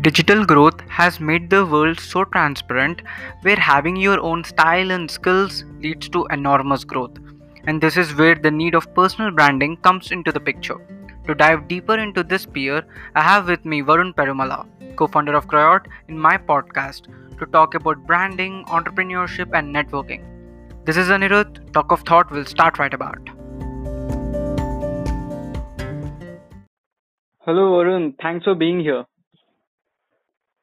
Digital growth has made the world so transparent where having your own style and skills leads to enormous growth. And this is where the need of personal branding comes into the picture. To dive deeper into this sphere, I have with me Varun Perumala, co founder of Crayot, in my podcast to talk about branding, entrepreneurship, and networking. This is Anirudh. Talk of Thought will start right about. Hello, Varun. Thanks for being here.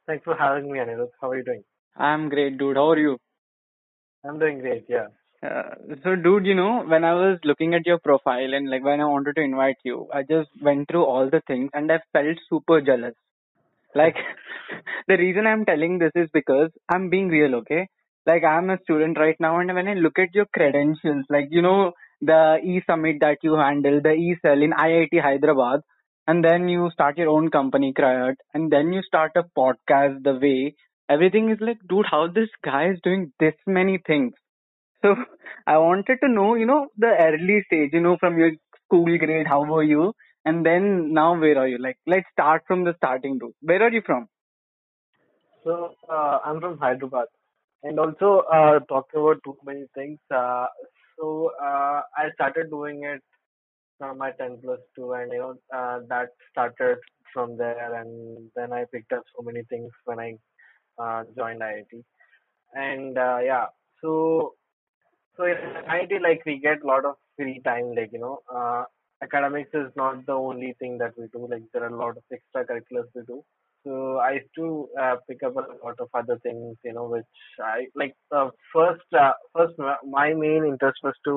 Thanks for having me, Anirudh. How are you doing? I'm great, dude. How are you? I'm doing great, yeah. Uh, so, dude, you know, when I was looking at your profile and like when I wanted to invite you, I just went through all the things and I felt super jealous. Like, the reason I'm telling this is because I'm being real, okay? Like, I'm a student right now, and when I look at your credentials, like, you know, the e summit that you handle, the e cell in IIT Hyderabad, and then you start your own company, Crayot, and then you start a podcast the way everything is like, dude, how this guy is doing this many things. So I wanted to know, you know, the early stage, you know, from your school grade, how were you? And then now where are you? Like, let's start from the starting, dude. Where are you from? So, uh, I'm from Hyderabad. And also, uh, talking about too many things. Uh, so, uh, I started doing it from my 10 plus 2 and you know uh, that started from there and then i picked up so many things when i uh, joined iit and uh, yeah so so in iit like we get a lot of free time like you know uh, academics is not the only thing that we do like there are a lot of extracurriculars we do. So i used to uh, pick up a lot of other things you know which i like uh, first uh, first my main interest was to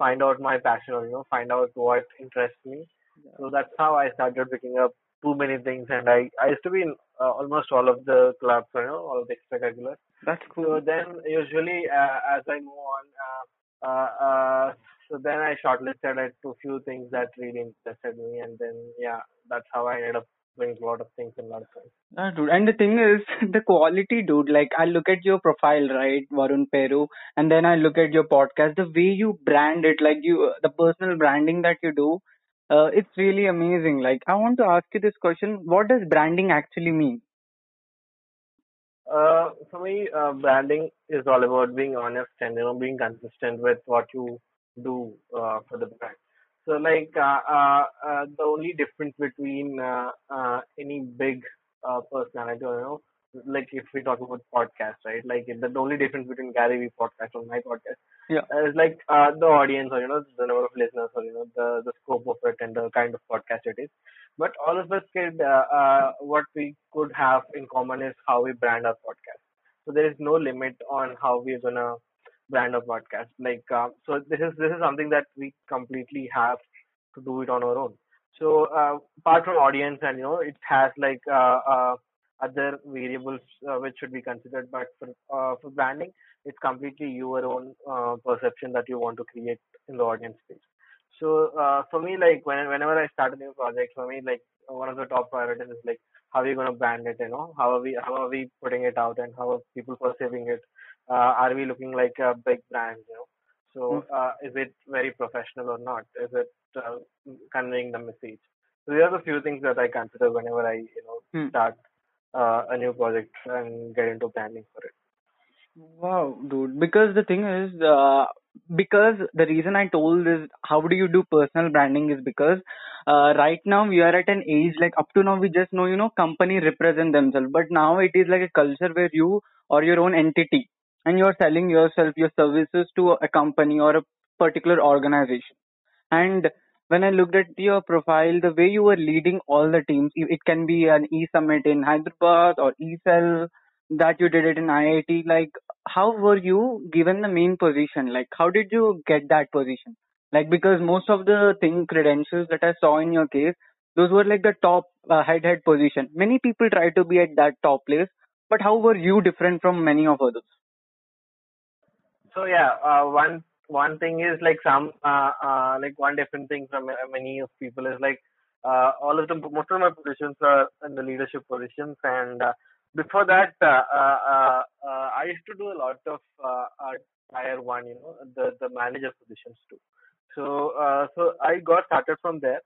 find out my passion or you know find out what interests me. Yeah. So that's how I started picking up too many things, and I I used to be in uh, almost all of the clubs, you know, all of the extracurriculars. That's cool. So then usually uh, as I move on, uh, uh, uh, so then I shortlisted it to few things that really interested me, and then yeah, that's how I ended up doing a lot of things in a lot of. Yeah, dude. And the thing is, the quality, dude. Like I look at your profile, right, Varun Peru, and then I look at your podcast. The way you brand it, like you, the personal branding that you do, uh, it's really amazing. Like I want to ask you this question: What does branding actually mean? Uh, for me, uh, branding is all about being honest and you know being consistent with what you do uh, for the brand. So like uh, uh, uh, the only difference between uh, uh, any big uh, personality, you know, like if we talk about podcast, right? Like the, only difference between Gary Vee podcast and my podcast yeah. is like uh, the audience or you know the number of listeners or you know the the scope of it and the kind of podcast it is. But all of us could uh, uh, what we could have in common is how we brand our podcast. So there is no limit on how we're gonna brand of podcast. Like uh, so, this is this is something that we completely have to do it on our own. So uh, apart from audience, and you know, it has like uh, uh, other variables uh, which should be considered. But for uh, for branding, it's completely your own perception that you want to create in the audience space. So for me, like when, whenever I start a new project, for me, like one of the top priorities is like how are we going to brand it? You know, how are we how are we putting it out, and how are people perceiving it? Uh, are we looking like a big brand you know? So hmm. uh, is it very professional or not? Is it uh, conveying the message? So these are the few things that i consider whenever i you know hmm. start uh, a new project and get into planning for it. Wow dude. Because the thing is uh, because the reason i told is how do you do personal branding is because uh, right now we are at an age like up to now we just know you know company represent themselves. But now it is like a culture where you or your own entity and you're selling yourself, your services to a company or a particular organization. And when I looked at your profile, the way you were leading all the teams, it can be an e-summit in Hyderabad or e-cell that you did it in IIT. Like, how were you given the main position? Like, how did you get that position? Like, because most of the thing credentials that I saw in your case, those were like the top uh, head head position. Many people try to be at that top place, but how were you different from many of others? So yeah, uh, one one thing is like some uh, uh, like one different thing from many of people is like uh, all of the most of my positions are in the leadership positions. And uh, before that uh, uh, uh, uh I used to do a lot of uh, uh, tier one you know the the manager positions too. So uh, so I got started from there.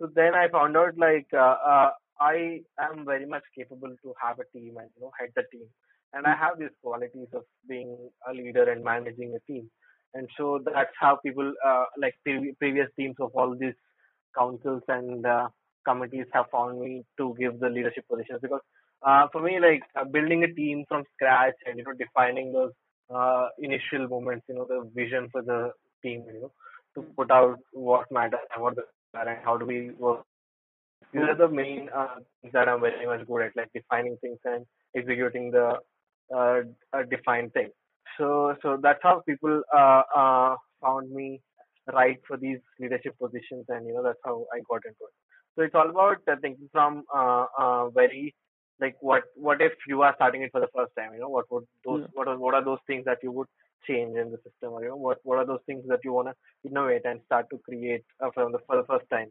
So then I found out like uh, uh, I am very much capable to have a team and you know head the team, and I have these qualities of being a leader and managing a team, and so that's how people uh, like pre- previous teams of all these councils and uh, committees have found me to give the leadership positions. Because uh, for me like uh, building a team from scratch and you know defining those uh, initial moments, you know the vision for the team, you know to put out what matters and what the and how do we work. These are the main uh, things that I'm very much good at, like defining things and executing the uh, uh, defined thing. So, so that's how people uh, uh, found me right for these leadership positions, and you know that's how I got into it. So it's all about uh, thinking from uh, uh, very like what what if you are starting it for the first time? You know what would those Yeah. what are what are those things that you would change in the system, or you know what what are those things that you wanna innovate and start to create uh, from the for the first time.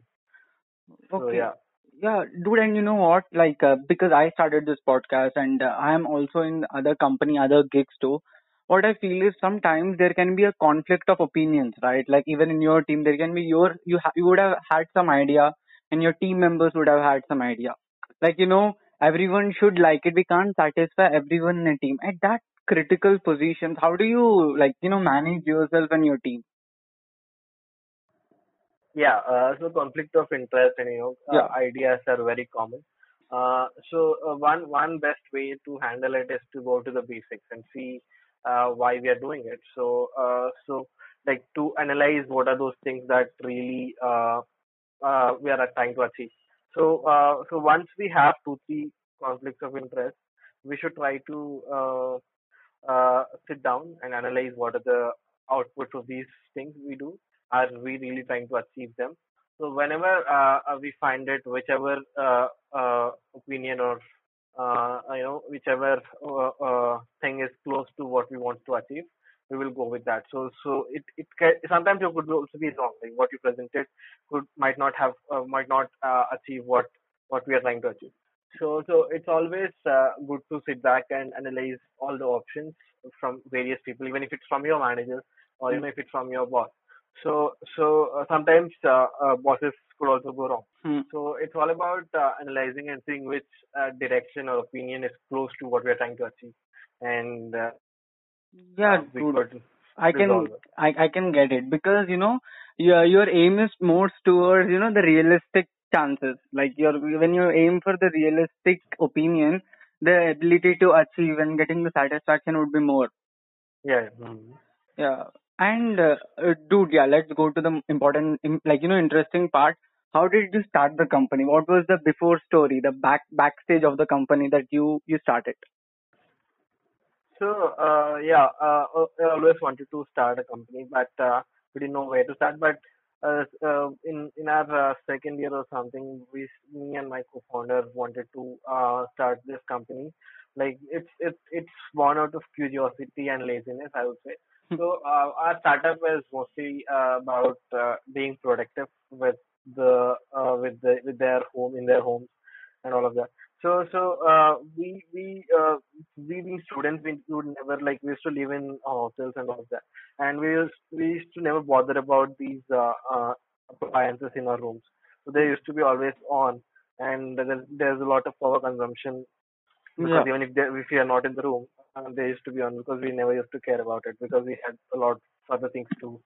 So Okay. yeah. Yeah, dude, and you know what? Like, uh, because I started this podcast and uh, I am also in other company, other gigs too. What I feel is sometimes there can be a conflict of opinions, right? Like even in your team, there can be your you ha- you would have had some idea, and your team members would have had some idea. Like you know, everyone should like it. We can't satisfy everyone in a team at that critical positions. How do you like you know manage yourself and your team? Yeah, uh, so conflict of interest and you know uh, ideas are very common. Uh, so uh, one one best way to handle it is to go to the basics and see uh, why we are doing it. So uh, so like to analyze what are those things that really uh, uh, we are trying to achieve. So uh, so once we have two three conflicts of interest, we should try to uh, uh, sit down and analyze what are the outputs of these things we do. Are we really trying to achieve them? So whenever uh, uh, we find it, whichever uh, opinion or you know whichever thing is close to what we want to achieve, we will go with that. So so it it ca- sometimes it could also be wrong. Like what you presented could might not have uh, might not uh, achieve what what we are trying to achieve. So so it's always uh, good to sit back and analyze all the options from various people, even if it's from your manager or even if it's from your boss. So so uh, sometimes uh, uh, bosses could also go wrong. Hmm. So it's all about uh, analyzing and seeing which uh, direction or opinion is close to what we are trying to achieve, and uh, Yeah, we dude. could I can. I I can get it because you know your your aim is more towards you know the realistic chances. Like your when you aim for the realistic opinion, the ability to achieve and getting the satisfaction would be more. Yeah. Mhm. Yeah. And uh, uh, dude, yeah, let's go to the important, im- like you know, interesting part. How did you start the company? What was the before story, the back backstage of the company that you you started? So, uh, yeah, uh, uh, I always wanted to start a company, but uh, we didn't know where to start. But uh, uh, in in our uh, second year or something, we, me and my co-founder wanted to uh, start this company. Like it's it's it's born out of curiosity and laziness, I would say. So uh, our startup was mostly uh, about uh, being productive with the uh, with the with their home in their homes and all of that. So so uh, we we uh, we being students we would never like we used to live in hostels and all of that, and we used we used to never bother about these uh, uh, appliances in our rooms. So they used to be always on, and there's there's a lot of power consumption because Yeah. even if they, if you are not in the room, uh, they used to be on because we never used to care about it because we had a lot of other things to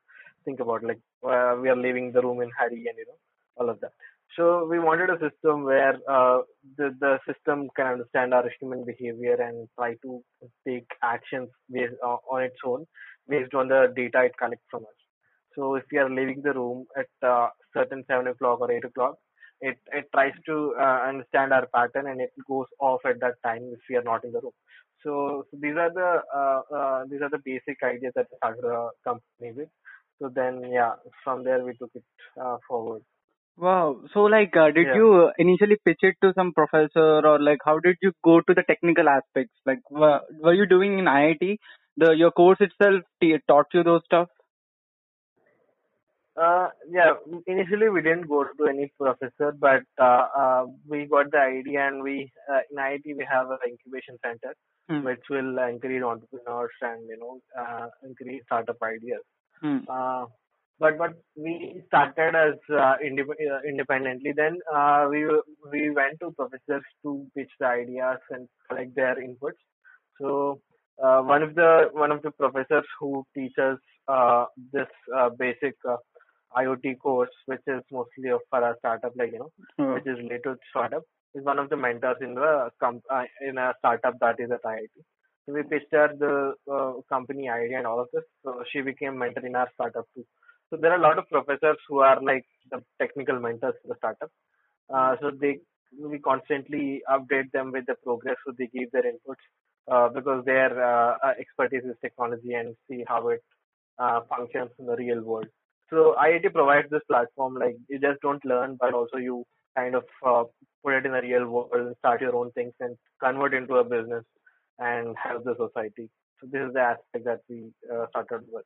think about, like uh, we are leaving the room in hurry and you know all of that. So we wanted a system where uh, the the system can understand our human behavior and try to take actions based uh, on its own based on the data it collects from us. So if we are leaving the room at uh, certain seven o'clock or eight o'clock, it it tries to uh, understand our pattern and it goes off at that time if we are not in the room. So, so these are the uh, uh, these are the basic ideas that we company with. So then yeah, from there we took it uh, forward. Wow. So like, uh, did Yeah. you initially pitch it to some professor or like how did you go to the technical aspects? Like, were, were you doing in IIT? The your course itself t- taught you those stuff? Uh, yeah, initially we didn't go to any professor, but uh, uh, we got the idea and we, uh, in IIT we have an incubation center Hmm. which will encourage entrepreneurs and, you know, uh, encourage startup ideas. Hmm. Uh, but but we started as uh, indep- uh, independently. Then uh, we we went to professors to pitch the ideas and collect their inputs. So uh, one of the one of the professors who teaches uh, this uh, basic uh, IoT course, which is mostly for a startup, like you know, Oh, which is related to startup, is one of the mentors in the com- uh, in a startup that is at IIT. So we pitched her the uh, company idea and all of this. So she became mentor in our startup too. So there are a lot of professors who are like the technical mentors for the startup. Uh, so they we constantly update them with the progress. So they give their inputs uh, because their uh, uh, expertise is technology and see how it uh, functions in the real world. So IIT provides this platform. Like you just don't learn, but also you kind of put it in the real world and start your own things and convert into a business and help the society. So this is the aspect that we uh, started with.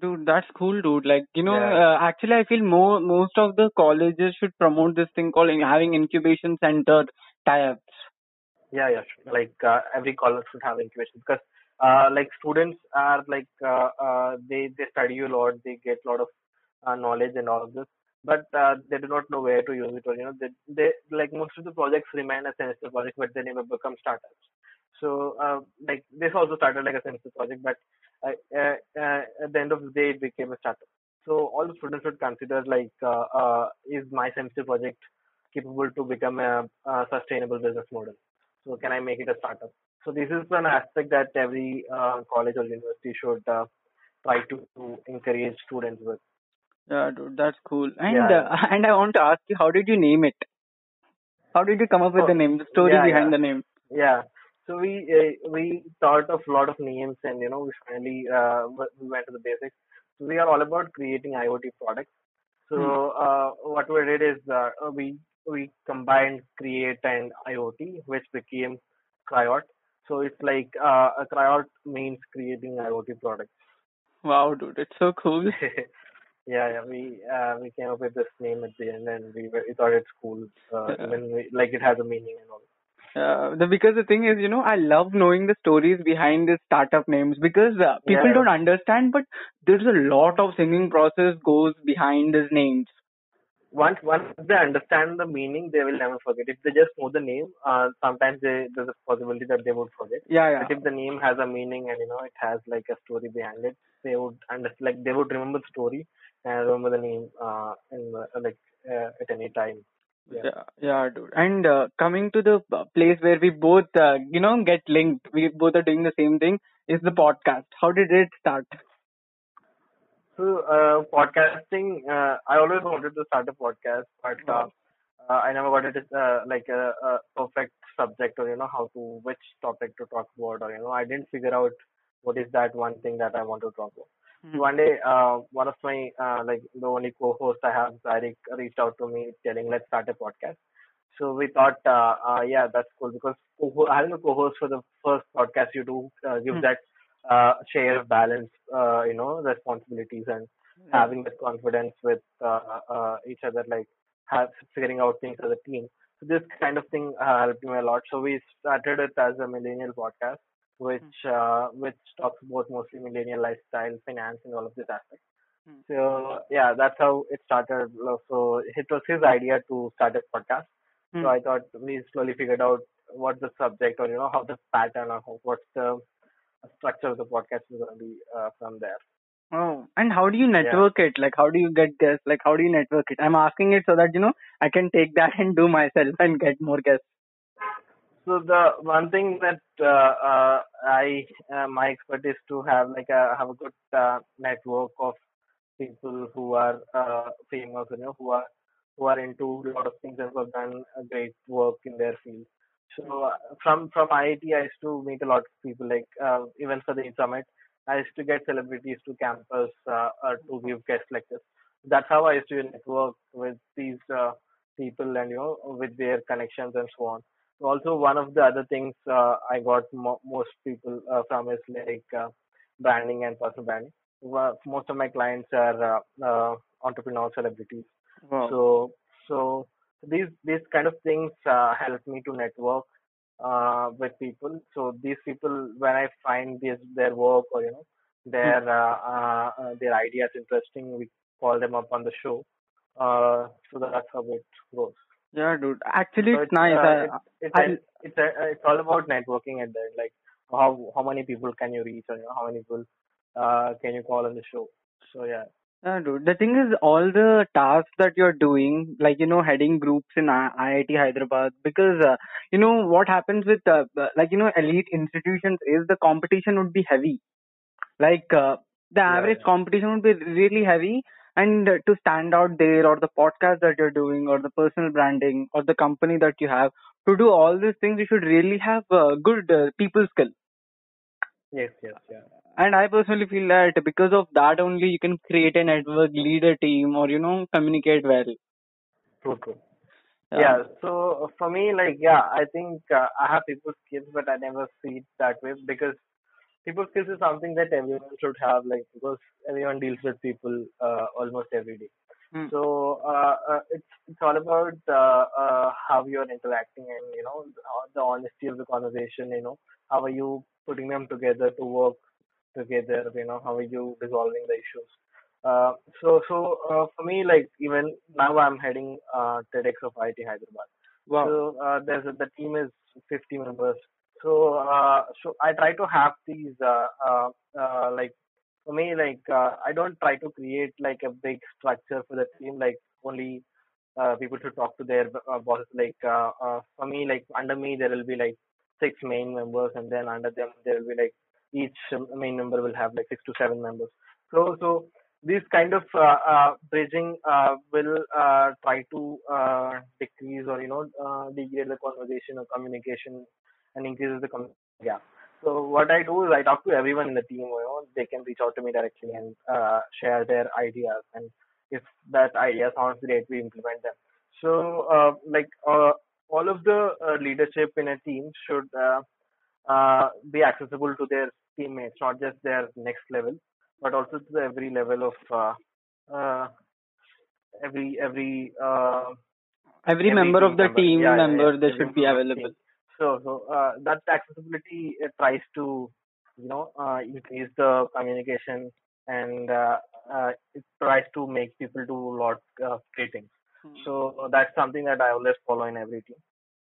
Dude, that's cool, dude. Like, you know, Yeah. uh, actually, I feel more most of the colleges should promote this thing called having incubation center tie-ups. Yeah, yeah. sure. Like uh, every college should have incubation because uh, like students are like uh, uh, they they study a lot, they get a lot of uh, knowledge and all of this, but uh, they do not know where to use it or you know they they like most of the projects remain a semester project, but they never become startups. So uh, like this also started like a semester project, but uh, uh, uh, at the end of the day it became a startup. So all the students should consider like uh, is my semester project capable to become a, a sustainable business model? So can I make it a startup? So this is an aspect that every college or university should try to, to encourage students with. Yeah, dude, that's cool. And Yeah, uh, and I want to ask you, how did you name it? How did you come up with Oh, the name? The story yeah, behind yeah, the name. yeah. So we uh, we thought of a lot of names, and you know we finally uh, w- we went to the basics. So we are all about creating IoT products. So Hmm. uh, what we did is uh, we we combined create and IoT, which became Cryot. So it's like uh, a Cryot means creating IoT products. Wow, dude, it's so cool. yeah, yeah. We uh, we came up with this name at the end, and we, were, we thought it's cool. Uh, Yeah. even we, like it has a meaning and all. Uh, the because the thing is, you know, I love knowing the stories behind these startup names because uh, people Yeah, don't understand, but there's a lot of thinking process goes behind these names. once once they understand the meaning, they will never forget. If they just know the name, uh, sometimes they, there's a possibility that they would forget. Yeah, yeah. But if the name has a meaning and you know it has like a story behind it, they would understand. Like they would remember the story and remember the name uh, in the, like uh, at any time. Yeah. Yeah, yeah, dude. And uh, coming to the uh, place where we both, uh, you know, get linked, we both are doing the same thing, is the podcast. How did it start? So uh, podcasting, uh, I always wanted to start a podcast, but uh, uh, I never got it uh, like a, a perfect subject or you know how to which topic to talk about or you know I didn't figure out what is that one thing that I want to talk about. Mhm. One day, uh, one of my uh, like the only co-host I have, Tariq, reached out to me telling let's start a podcast. So we thought, uh, uh, yeah, that's cool because having a co-host for the first podcast you do uh, gives Hmm. that uh, share of balance, uh, you know, responsibilities and Yeah. having that confidence with uh, uh, each other, like have, figuring out things as a team. So this kind of thing uh, helped me a lot. So we started it as a millennial podcast, which uh, which talks about mostly millennial lifestyle, finance, and all of this aspect. Hmm. So yeah, that's how it started. So it was his idea to start a podcast. Hmm. So I thought we slowly figured out what the subject or you know how the pattern or how, what's the structure of the podcast is going to be uh, from there. Oh, and how do you network it? Like, how do you get guests? Like, how do you network it? I'm asking it so that, you know, I can take that and do myself and get more guests. So the one thing that uh, uh, I uh, my expert is to have like a have a good uh, network of people who are uh, famous, you know, who are who are into a lot of things and who have done great work in their field. So uh, from from IIT, I used to meet a lot of people. Like uh, even for the summit, I used to get celebrities to campus uh, uh, to give guest lectures. That's how I used to network with these uh, people and you know with their connections and so on. Also, one of the other things uh, I got mo- most people uh, from is like uh, branding and personal branding. Well, most of my clients are uh, uh, entrepreneur celebrities. Wow. So, so these these kind of things uh, help me to network uh, with people. So these people, when I find this their work or you know their uh, their ideas interesting, we call them up on the show. Uh, so that's how it goes. Yeah, dude. Actually, So it's it's nice. uh, I, it's it's it's a, it's all about networking at the end. Like how how many people can you reach, or you know, how many people uh can you call on the show? So yeah, Yeah, dude. The thing is, all the tasks that you're doing, like, you know, heading groups in I- IIT Hyderabad, because, uh, you know, what happens with, uh, like, you know, elite institutions is the competition would be heavy. Like, uh, the yeah, average yeah. competition would be really heavy. And uh, to stand out there, or the podcast that you're doing, or the personal branding, or the company that you have, to do all these things, you should really have uh, good uh, people skill. Yes, yes, yeah. And I personally feel that because of that only you can create a network, lead a team, or you know, communicate well. True, true. Yeah. Yeah. So for me, like, yeah, I think uh, I have people skills, but I never see it that way because people skills is something that everyone should have, like, because everyone deals with people uh, almost every day. Hmm. So uh, uh, it's it's all about uh, uh, how you're interacting and you know the the honesty of the conversation. You know how are you putting them together to work together. You know how are you resolving the issues. Uh, so so uh, for me, like even now I'm heading uh, TEDx of IIT Hyderabad. Wow. So uh, there's a, the team is 50 members. So uh, so I try to have these uh, uh, uh, like for me like uh, I don't try to create like a big structure for the team like only uh, people to talk to their uh, bosses like uh, uh, for me like under me there will be like six main members and then under them there will be like each main member will have like six to seven members. So so this kind of uh, uh, bridging uh, will uh, try to uh, decrease or you know uh, degrade the conversation or communication and increases the communication gap. So what I do is I talk to everyone in the team. You know, they can reach out to me directly and uh, share their ideas, and if that idea sounds great, we implement them. So uh, like uh, all of the uh, leadership in a team should uh, uh, be accessible to their teammates, not just their next level, but also to every level of uh, uh, every every uh, Every member of the member. team Yeah, member yeah. they should be available. team. So so uh, that accessibility it tries to you know uh, increase the communication and uh, uh, it tries to make people do a lot of great things. Hmm. So that's something that I always follow in every team.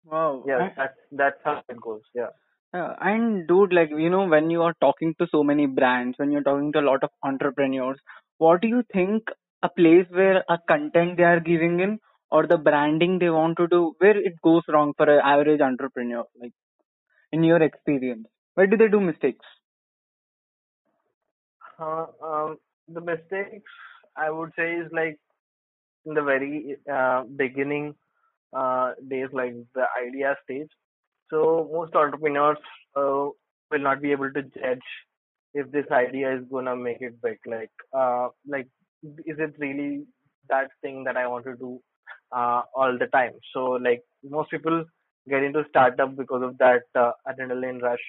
Wow. Yeah, that's that's how it goes. Yeah. uh, and dude, like you know, when you are talking to so many brands, when you're talking to a lot of entrepreneurs, what do you think a place where a content they are giving in or the branding they want to do, where it goes wrong for an average entrepreneur, like in your experience? Where do they do mistakes? Uh, um, the mistakes I would say is like in the very uh, beginning uh, days, like the idea stage. So most entrepreneurs uh, will not be able to judge if this idea is gonna make it big. Like, uh, like is it really that thing that I want to do uh, all the time? So like most people get into startup because of that uh, adrenaline rush.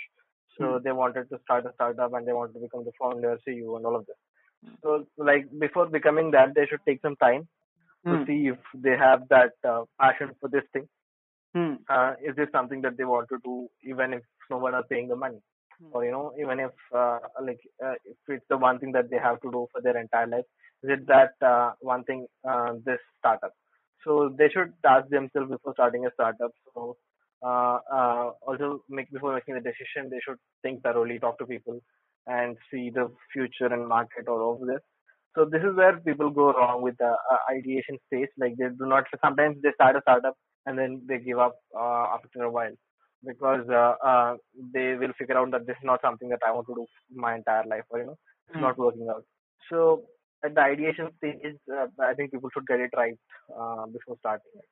So they wanted to start a startup and they want to become the founder, CEO, and all of that. Hmm. So like before becoming that, they should take some time to Hmm. see if they have that uh, passion for this thing. Hmm. Uh, is this something that they want to do even if no one is paying the money? Hmm. Or you know, even if uh, like uh, if it's the one thing that they have to do for their entire life, is it that uh, one thing uh, this startup? So they should ask themselves before starting a startup. So uh, uh, also make before making the decision, they should think thoroughly, talk to people, and see the future and market all of this. So this is where people go wrong with the uh, ideation stage. Like they do not. Sometimes they start a startup and then they give up uh, after a while because uh, uh, they will figure out that this is not something that I want to do my entire life, or you know, it's Hmm. not working out. So at the ideation stage, uh, I think people should get it right uh, before starting. it.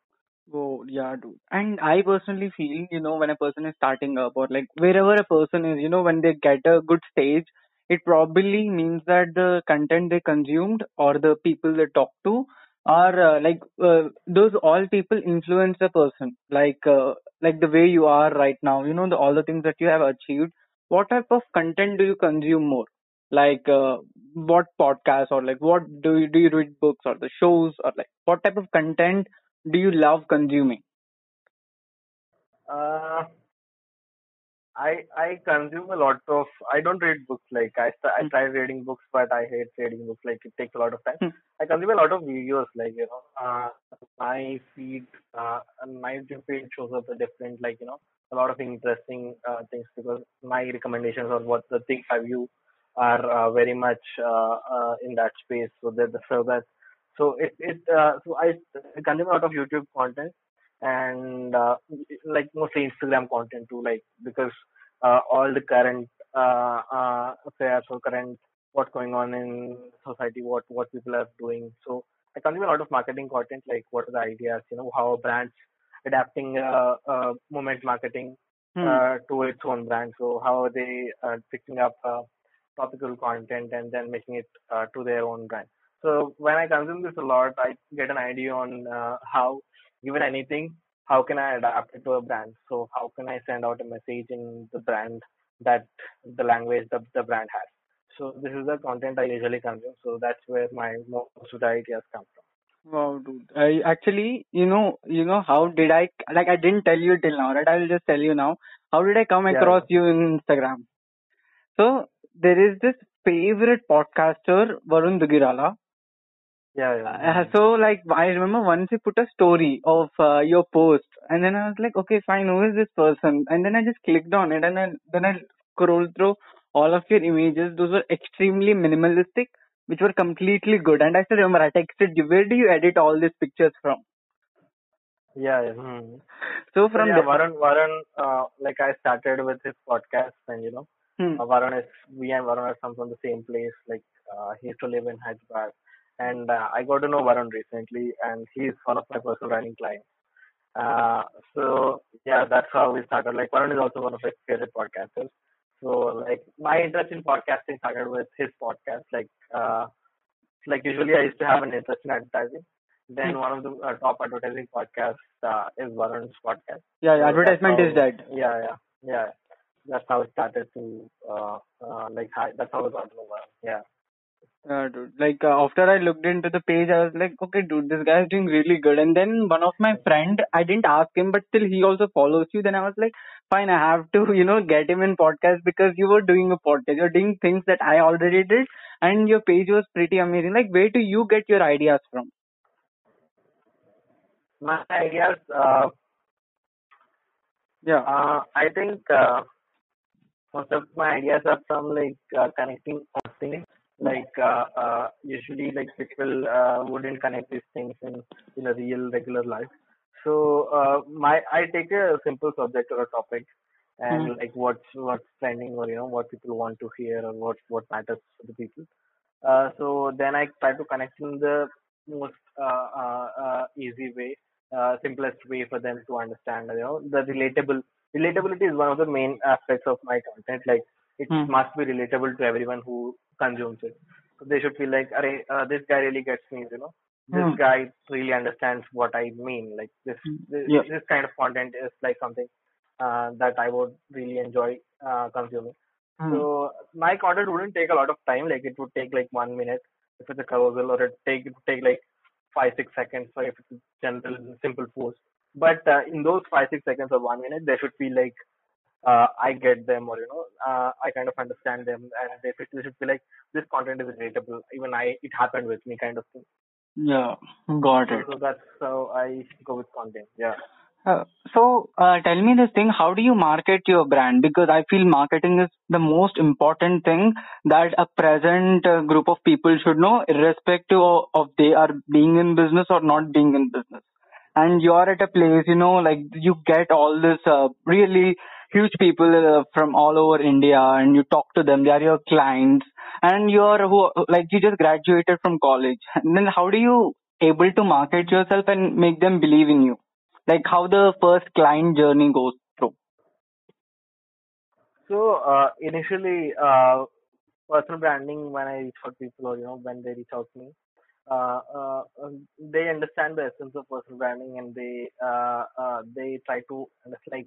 Oh, yeah, dude. And I personally feel, you know, when a person is starting up or like wherever a person is, you know, when they get a good stage, it probably means that the content they consumed or the people they talk to are uh, like uh, those all people influence a person. Like uh, like the way you are right now, you know, the all the things that you have achieved. What type of content do you consume more? Like uh, what podcasts or like what do you do you read books or the shows or like what type of content do you love consuming? Uh, I I consume a lot of. I don't read books. Like I I Hmm. tried reading books, but I hate reading books. Like it takes a lot of time. Hmm. I consume a lot of videos. Like you know, uh, my feed, uh, my YouTube feed shows up a different, like you know, a lot of interesting uh, things because my recommendations or what the things I view are uh, very much uh, uh, in that space. So that so that so it it uh, so I consume a lot of YouTube content and uh, like mostly Instagram content too, like because uh, all the current uh, uh, affairs or current what's going on in society, what what people are doing. So I consume a lot of marketing content, like what are the ideas, you know, how brands adapting uh, uh, moment marketing Hmm. uh, to its own brand. So how are they uh, picking up uh, topical content and then making it uh, to their own brand. So when I consume this a lot, I get an idea on uh, how, given anything, how can I adapt it to a brand? So how can I send out a message in the brand that the language the, the brand has? So this is the content I usually consume. So that's where my most of the ideas come from. Wow, dude. I actually, you know, you know, how did I, like, I didn't tell you till now, right? I will just tell you now. How did I come Yeah, across you in Instagram? So, there is this favorite podcaster, Varun Duggirala. yeah, yeah. Uh, so, like, I remember once you put a story of uh, your post, and then I was like, okay, fine, who is this person? And then I just clicked on it, and then, then I scrolled through all of your images. Those were extremely minimalistic, which were completely good. And I still remember I texted you, where do you edit all these pictures from? Yeah, yeah. Hmm. So So from yeah, the Varun, Varun, uh, like I started with his podcast, and you know, hmm, uh, Varun is we and Varun are from the same place. Like uh, he used to live in Hyderabad, and uh, I got to know Varun recently, and he's one of my personal running clients. Uh, so yeah, that's how we started. Like Varun is also one of my favorite podcasters. So like my interest in podcasting started with his podcast. Like uh, like usually I used to have an interest in advertising. Then hmm. one of the uh, top advertising podcasts uh, is Varun's podcast. yeah, that's advertisement is dead. yeah, yeah, yeah. That's how it started to, uh, uh, like, hi, that's how I got Varun. Yeah. Uh, dude, like uh, after I looked into the page, I was like, okay, dude, this guy is doing really good. And then one of my friend, I didn't ask him, but still he also follows you. Then I was like, fine, I have to, you know, get him in podcast because you were doing a podcast. You're doing things that I already did, and your page was pretty amazing. Like, where do you get your ideas from? My ideas, uh, Yeah. uh, I think uh, most of my ideas are from like uh, connecting on things. Like uh, uh, usually, like people uh, wouldn't connect these things in in a real regular life. So uh, my I take a simple subject or a topic, and like what's what's trending or you know what people want to hear or what what matters to the people. Uh, so then I try to connect in the most uh, uh, uh, easy way, uh, simplest way for them to understand. You know, the relatable relatability is one of the main aspects of my content. Like it Hmm. must be relatable to everyone who consumes it. So they should feel like, Array, uh, this guy really gets me. You know, this Hmm. guy really understands what I mean. Like this, this, Yeah. this kind of content is like something uh, that I would really enjoy uh, consuming. Hmm. So my content wouldn't take a lot of time. Like it would take like one minute if it's a carousel, or it take it would take like five six seconds, or if it's a general simple post. But uh, in those five six seconds or one minute, there should be like uh, I get them, or you know, uh, I kind of understand them, and they should, they should be like this content is relatable. Even I, it happened with me, kind of thing. Yeah. Got it. so that's how I go with content. Yeah. Uh, so, uh, tell me this thing, how do you market your brand? Because I feel marketing is the most important thing that a present uh, group of people should know, irrespective of, of they are being in business or not being in business. And you're at a place, you know, like you get all this uh, really huge people uh, from all over India and you talk to them, they are your clients and you're who, like you just graduated from college. And then how do you able to market yourself and make them believe in you? like how the first client journey goes through. So uh, initially, uh, personal branding when I reach out people or you know when they reach out to me, they understand the essence of personal branding and they uh, uh, they try to like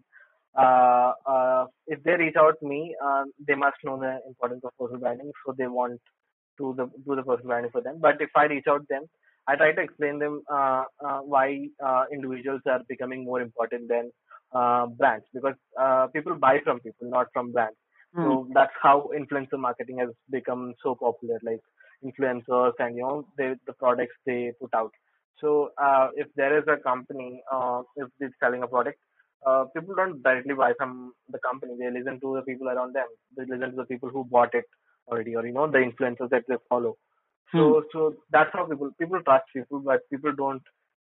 uh, uh, if they reach out to me, uh, they must know the importance of personal branding, so they want to the do the personal branding for them. But if I reach out to them, I try to explain them uh, uh, why uh, individuals are becoming more important than uh, brands because uh, people buy from people, not from brands. Hmm. So that's how influencer marketing has become so popular, like influencers and you know they, the products they put out. So uh, if there is a company, uh, if they're selling a product, uh, people don't directly buy from the company. They listen to the people around them. They listen to the people who bought it already, or you know the influencers that they follow. Hmm. So so that's how people people trust people, but people don't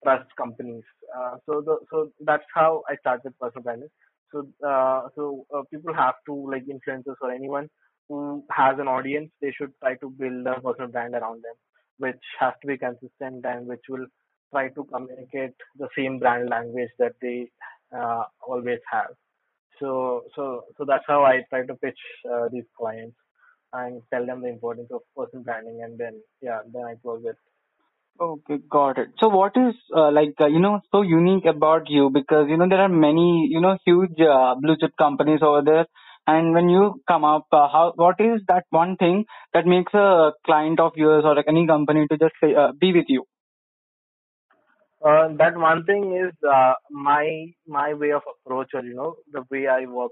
trust companies. Uh, so the so that's how I started personal branding. So uh, so uh, people have to like influencers or anyone who has an audience, they should try to build a personal brand around them, which has to be consistent and which will try to communicate the same brand language that they uh, always have. So so so that's how I try to pitch uh, these clients and tell them the importance of personal branding, and then yeah, then I close it. Okay, got it. So what is uh, like uh, you know so unique about you because you know there are many you know huge uh, blue chip companies over there and when you come up uh, how what is that one thing that makes a client of yours or any company to just say, uh, be with you? Uh, that one thing is uh, my my way of approach, or you know, the way I work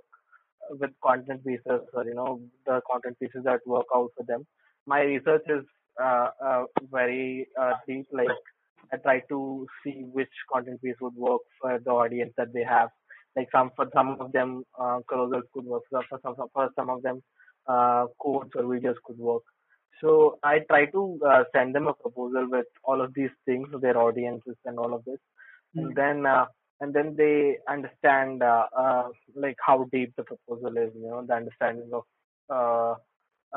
with content pieces, or you know, the content pieces that work out for them. My research is uh, uh, very uh, deep. Like I try to see which content piece would work for the audience that they have. Like some for some of them, uh, carousels could work. For some for some of them, uh, quotes or videos could work. So I try to uh, send them a proposal with all of these things, their audiences and all of this, and Hmm. then uh, and then they understand uh, uh, like how deep the proposal is. You know, the understanding of uh,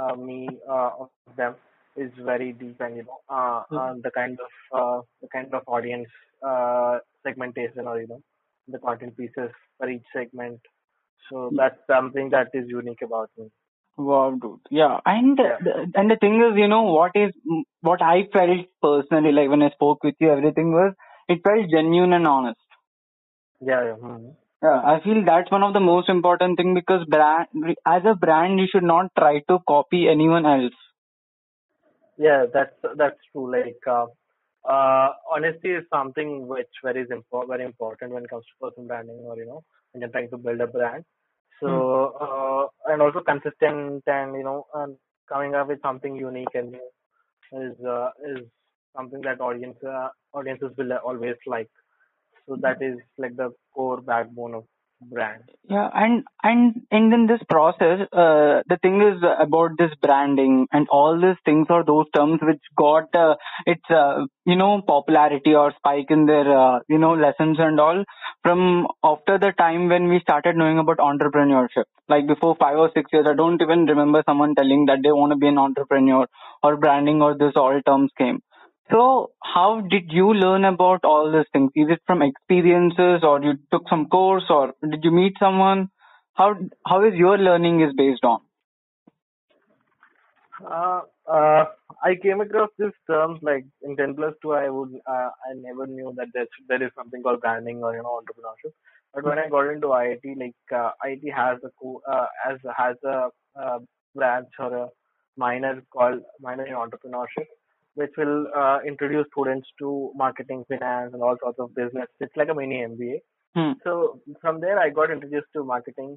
uh, me uh, of them is very deep, and you know, uh, uh, the kind of uh, the kind of audience uh, segmentation or you know, the content pieces for each segment. So that's something that is unique about me. Wow, dude. Yeah, and Yeah. the, and the thing is, you know, what is what I felt personally, like when I spoke with you, everything was it felt genuine and honest. Yeah. yeah. mhm. Yeah, I feel that's one of the most important thing because brand as a brand, you should not try to copy anyone else. Yeah, that's that's true. Like, uh, uh, honesty is something which very is impo- very important when it comes to personal branding, or you know, when you're trying to build a brand. So, Hmm. uh, and also consistent, and you know, and coming up with something unique and new is uh, is something that audience uh, audiences will always like. So that is like the core backbone of brand. Yeah, and and and in this process, uh, the thing is about this branding and all these things are those terms which got uh, its uh, you know popularity or spike in their uh, you know lessons and all from after the time when we started knowing about entrepreneurship. Like before five or six years, I don't even remember someone telling that they want to be an entrepreneur or branding or this all terms came. So how did you learn about all these things? Is it from experiences or you took some course or did you meet someone? How how is your learning is based on? Uh, uh, I came across these terms like in 10 plus 2, I would, uh, I never knew that there, there is something called branding or, you know, entrepreneurship. But when I got into IIT, like, uh, IIT has a, co- uh, has, has a, uh, branch or a minor called minor in entrepreneurship, which will, uh, introduce students to marketing, finance, and all sorts of business. It's like a mini MBA. Hmm. So from there, I got introduced to marketing,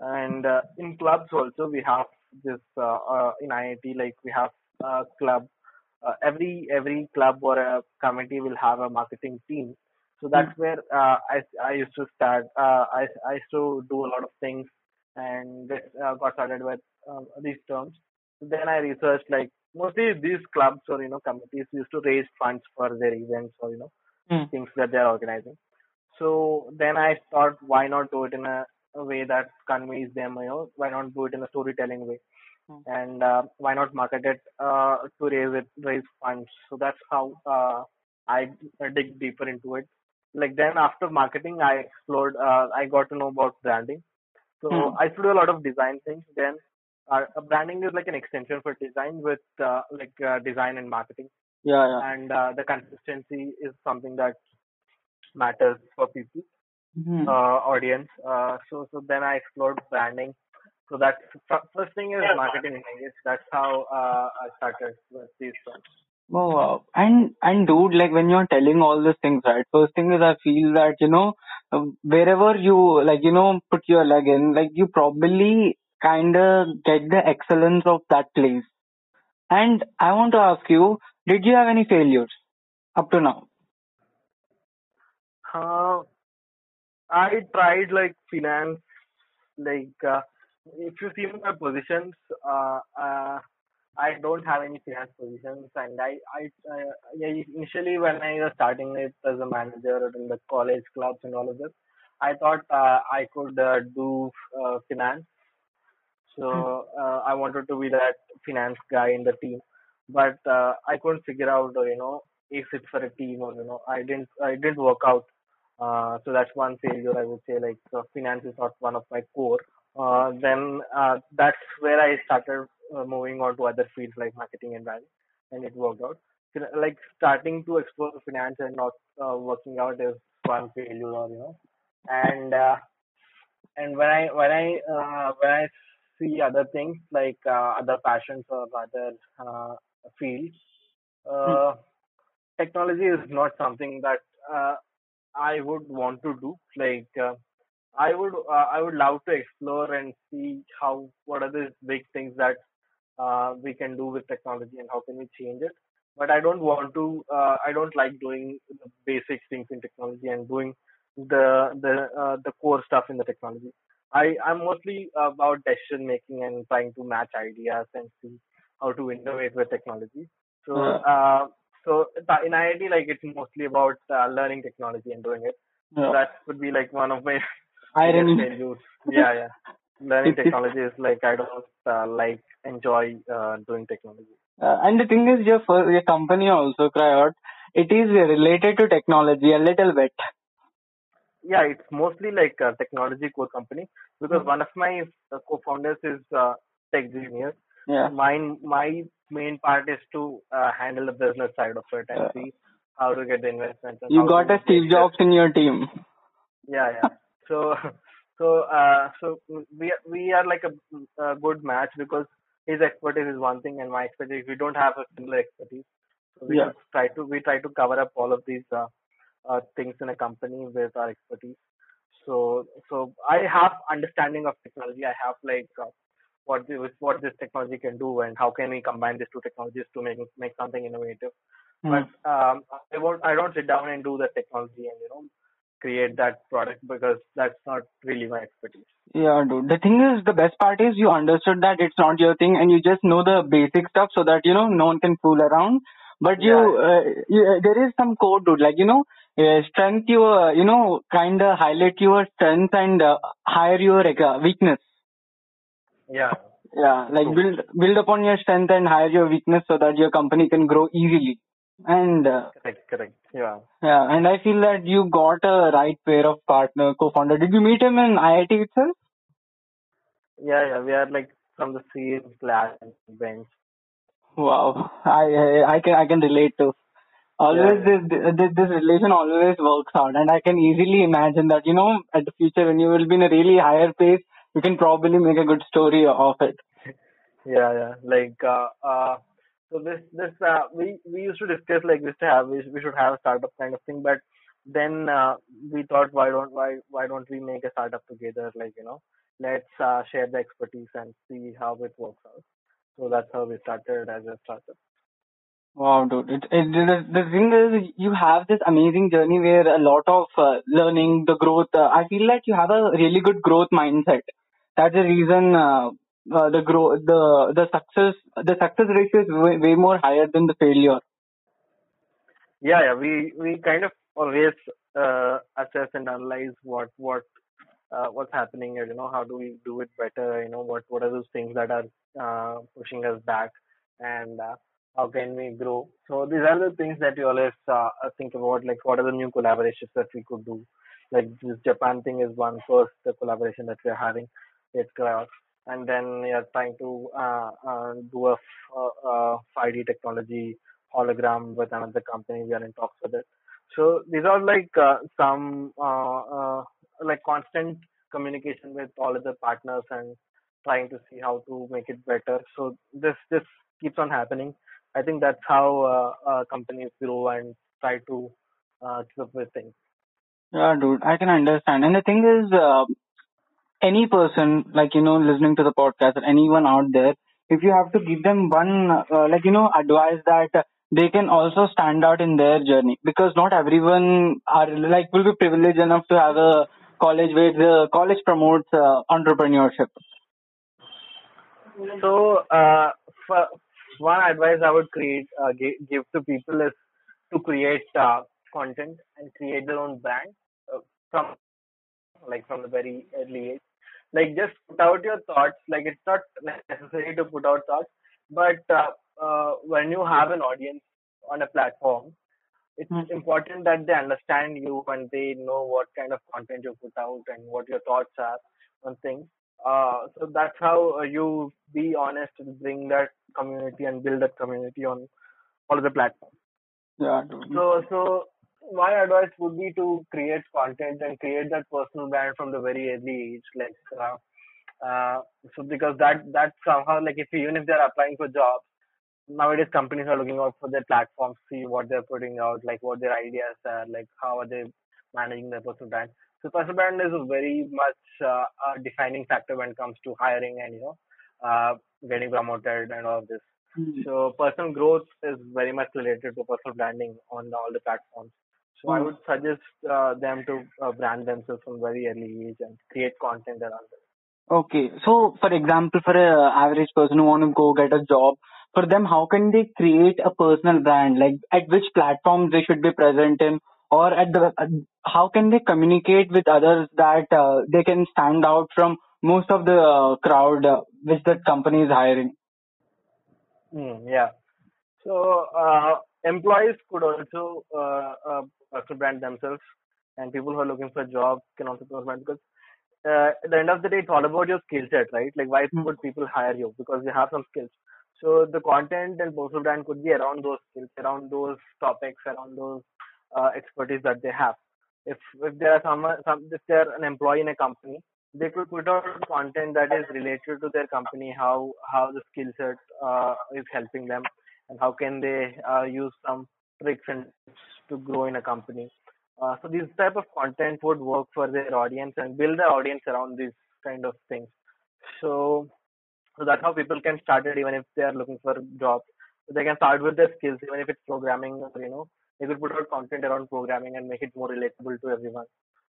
and uh, in clubs also we have this uh, uh, in IIT like we have a club. Uh, every every club or a committee will have a marketing team. So Hmm. that's where uh, I I used to start. Uh, I I used to do a lot of things and uh, got started with these terms. Then I researched like mostly these clubs or you know committees used to raise funds for their events or you know Hmm. things that they're organizing. So then I thought, why not do it in a, a way that conveys them? You know, why not do it in a storytelling way? Hmm. And uh, why not market it uh, to raise it, raise funds? So that's how uh, I dig deeper into it. Like then after marketing, I explored. Uh, I got to know about branding. So Hmm. I used to do a lot of design things. Then uh, branding is like an extension for design with uh, like uh, design and marketing. Yeah, yeah. And uh, the consistency is something that matters for people Hmm. uh, audience. Uh, so so then I explored branding. So that's f- first thing is marketing in English. That's how uh, I started with these terms. Oh, wow. And and dude, like when you're telling all these things, right? First thing is I feel that you know uh, wherever you like you know put your leg in, like you probably kind of get the excellence of that place. And I want to ask you, did you have any failures up to now? Uh, I tried like finance, like uh, if you see my positions, uh, uh, I don't have any finance positions, and I, I, uh, yeah, initially when I was starting it as a manager in the college clubs and all of this, I thought uh, I could uh, do uh, finance so uh, I wanted to be that finance guy in the team, but uh, I couldn't figure out, uh, you know, if it's for a team or you know, I didn't, I didn't work out. Uh, so that's one failure I would say. Like uh, finance is not one of my core. Uh, then uh, that's where I started uh, moving on to other fields like marketing and branding, and it worked out. So, like starting to explore finance and not uh, working out is one failure, or you know, and uh, and when I when I uh, when I see other things like uh, other passions or other uh, fields, Hmm. uh, technology is not something that uh, I would want to do. Like uh, I would uh, I would love to explore and see how what are the big things that uh, we can do with technology and how can we change it. But I don't want to. Uh, I don't like doing the basic things in technology and doing the the uh, the core stuff in the technology. I I'm mostly about decision making and trying to match ideas and see how to innovate with technology. So Yeah, uh, so in IIT like it's mostly about uh, learning technology and doing it. So that would be like one of my Irony. Yeah, yeah. Learning technology is like I don't uh, like enjoy uh, doing technology. uh, and the thing is, your your company also, Cryot, it is related to technology a little bit. Yeah, it's mostly like a technology core company because Hmm. one of my uh, co-founders is uh, tech genius. Yeah. Mine, my main part is to uh, handle the business side of it and Uh, see how to get the investments and you got a Steve. Jobs in your team. Yeah, yeah. So, so, uh, so we are- we are like a, a good match because his expertise is one thing and my expertise. We don't have a similar expertise, so we Yeah. try to we try to cover up all of these uh, uh, things in a company with our expertise. So, so I have understanding of technology. I have like uh, what this, what this technology can do and how can we combine these two technologies to make make something innovative. Hmm. But um, I won't I don't sit down and do the technology and you know create that product because that's not really my expertise. Yeah, dude. The thing is, the best part is you understood that it's not your thing, and you just know the basic stuff so that you know no one can fool around. But you, Yeah, uh, you uh, there is some code, dude. Like you know, uh, strength your, you know, kind of highlight your strength and uh, hire your uh, weakness. yeah, Yeah, like true. build build upon your strength and hire your weakness so that your company can grow easily. And uh, Correct, correct. Yeah. yeah, and I feel that you got a right pair of partner co-founder. Did you meet him in IIT itself? Yeah, yeah. We are like from the same class and bench. Wow, I I I can I can relate to. Always yeah. this this this relation always works out, and I can easily imagine that you know at the future when you will be in a really higher pace, you can probably make a good story of it. Yeah, yeah. Like, uh, uh, so this, this, uh, we, we used to discuss like this to have, we, we should have a startup kind of thing, but then, uh, we thought, why don't, why, why don't we make a startup together? Like, you know, let's, uh, share the expertise and see how it works out. So that's how we started as a startup. Wow, dude. It, it, the, the thing is, you have this amazing journey where a lot of uh, learning, the growth. Uh, I feel like you have a really good growth mindset. That's the reason uh, uh, the grow the the success the success ratio is way, way more higher than the failure. Yeah, yeah. We, we kind of always, uh, assess and analyze what, what uh, what's happening you know how do we do it better you know what what are those things that are uh, pushing us back and uh, how can we grow? So these are the things that we always uh, uh, think about like what are the new collaborations that we could do? Like this japan thing is one first the collaboration that we're having with Kraos. and then we are trying to uh, uh, do a uh, uh, 5d technology hologram with another company. We are in talks with it. So these are like uh, some uh, uh, like constant communication with all other partners and trying to see how to make it better. So this this keeps on happening, I think that's how uh, uh, companies grow and try to uh, keep up with things. Yeah, dude, I can understand. And the thing is, uh, any person, like, you know, listening to the podcast or anyone out there, if you have to give them one, uh, like, you know, advice that they can also stand out in their journey because not everyone are, like, will be privileged enough to have a college where the college promotes uh, entrepreneurship. So, uh, for one advice I would create uh, give, give to people is to create uh, content and create their own brand uh, from like from the very early age. Like just put out your thoughts. Like it's not necessary to put out thoughts, but uh, uh, when you have an audience on a platform, it's Mm. important that they understand you and they know what kind of content you put out and what your thoughts are on things. Uh, so that's how uh, you be honest and bring that community and build that community on all of the platforms. Yeah. So, so my advice would be to create content and create that personal brand from the very early age. Like, uh, uh, so because that that somehow like if even if they're applying for jobs nowadays companies are looking out for their platforms, see what they're putting out, like what their ideas are, like how are they managing their personal brand. So personal brand is a very much uh, a defining factor when it comes to hiring and you know uh, getting promoted and all of this. Mm. So personal growth is very much related to personal branding on all the platforms. So I Mm. would suggest uh, them to uh, brand themselves from very early age and create content around it. Okay. So, for example, for a average person who want to go get a job, for them, how can they create a personal brand? Like, at which platforms they should be present in, or at the how can they communicate with others that uh, they can stand out from most of the uh, crowd uh, which the company is hiring? Mm, yeah. So uh, employees could also uh, uh, brand themselves, and people who are looking for a job can also brand because uh, at the end of the day, it's all about your skill set, right? Like why Mm. would people hire you? Because you have some skills. So the content and personal brand could be around those skills, around those topics, around those uh, expertise that they have. If if there are some, some if they're an employee in a company, they could put out content that is related to their company, how how the skill set uh, is helping them, and how can they uh, use some tricks and tips to grow in a company. Uh, so this type of content would work for their audience and build the audience around these kind of things. So so that's how people can start it even if they are looking for jobs. So they can start with their skills, even if it's programming or you know, they could put out content around programming and make it more relatable to everyone.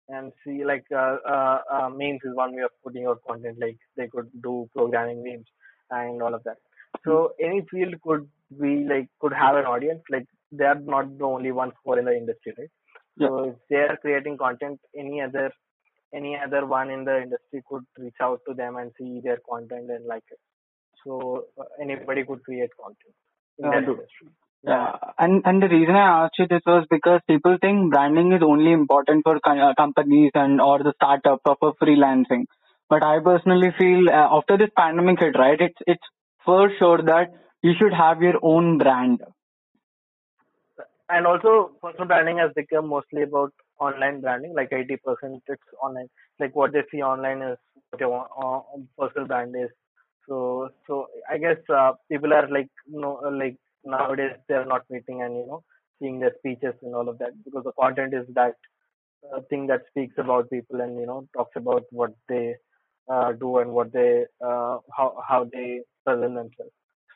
And see like uh, uh, uh, memes is one way of putting out content. Like they could do programming memes and all of that. So any field could be like could have an audience. Like they are not the only ones who are in the industry, right? Yeah. So if they are creating content, any other any other one in the industry could reach out to them and see their content and like it. So uh, anybody could create content in that industry. Yeah, and and the reason I asked you this was because people think branding is only important for uh, companies and or the startups or for freelancing. But I personally feel uh, after this pandemic hit, right? It's it's for sure that you should have your own brand. And also personal branding has become mostly about online branding, like 80% it's online. Like what they see online is what your uh, personal brand is. So, so I guess uh, people are like, you know, like nowadays they're not meeting and you know seeing their speeches and all of that because the content is that uh, thing that speaks about people and you know talks about what they uh, do and what they uh, how how they present themselves.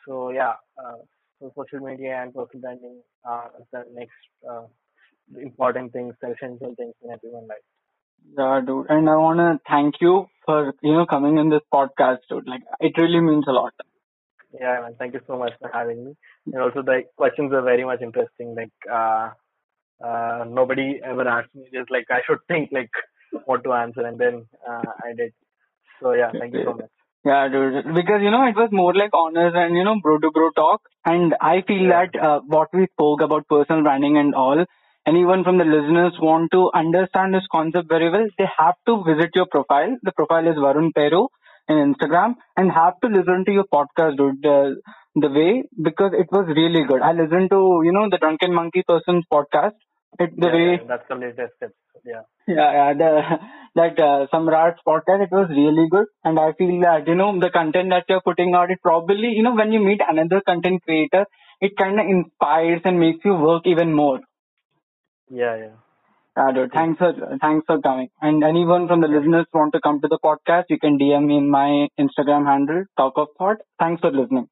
So yeah, uh, so social media and personal branding are the next uh, important things, essential things in everyone's life. Yeah, dude. And I wanna thank you for you know coming in this podcast, dude. Like it really means a lot. Yeah, man. Thank you so much for having me. And also the questions are very much interesting. Like uh, uh, nobody ever asked me just like I should think like what to answer, and then uh, I did. So yeah, thank you so much. Yeah, dude. Because you know it was more like honest and you know bro to bro talk. And I feel Yeah. that uh, what we spoke about personal branding and all, anyone from the listeners want to understand this concept very well, they have to visit your profile. The profile is Varun Pero in Instagram, and have to listen to your podcast, dude. The, the way because it was really good. I listened to you know the Drunken Monkey person's podcast. It the yeah, way yeah, that's the latest. Yeah. yeah, yeah, the, that uh, Samrat's podcast, it was really good. And I feel that, you know, the content that you're putting out, it probably, you know, when you meet another content creator it kind of inspires and makes you work even more. Yeah, yeah. Yeah, dude. Thanks for thanks for coming. And anyone from the listeners want to come to the podcast, you can DM me in my Instagram handle, Talk of Thought. Thanks for listening.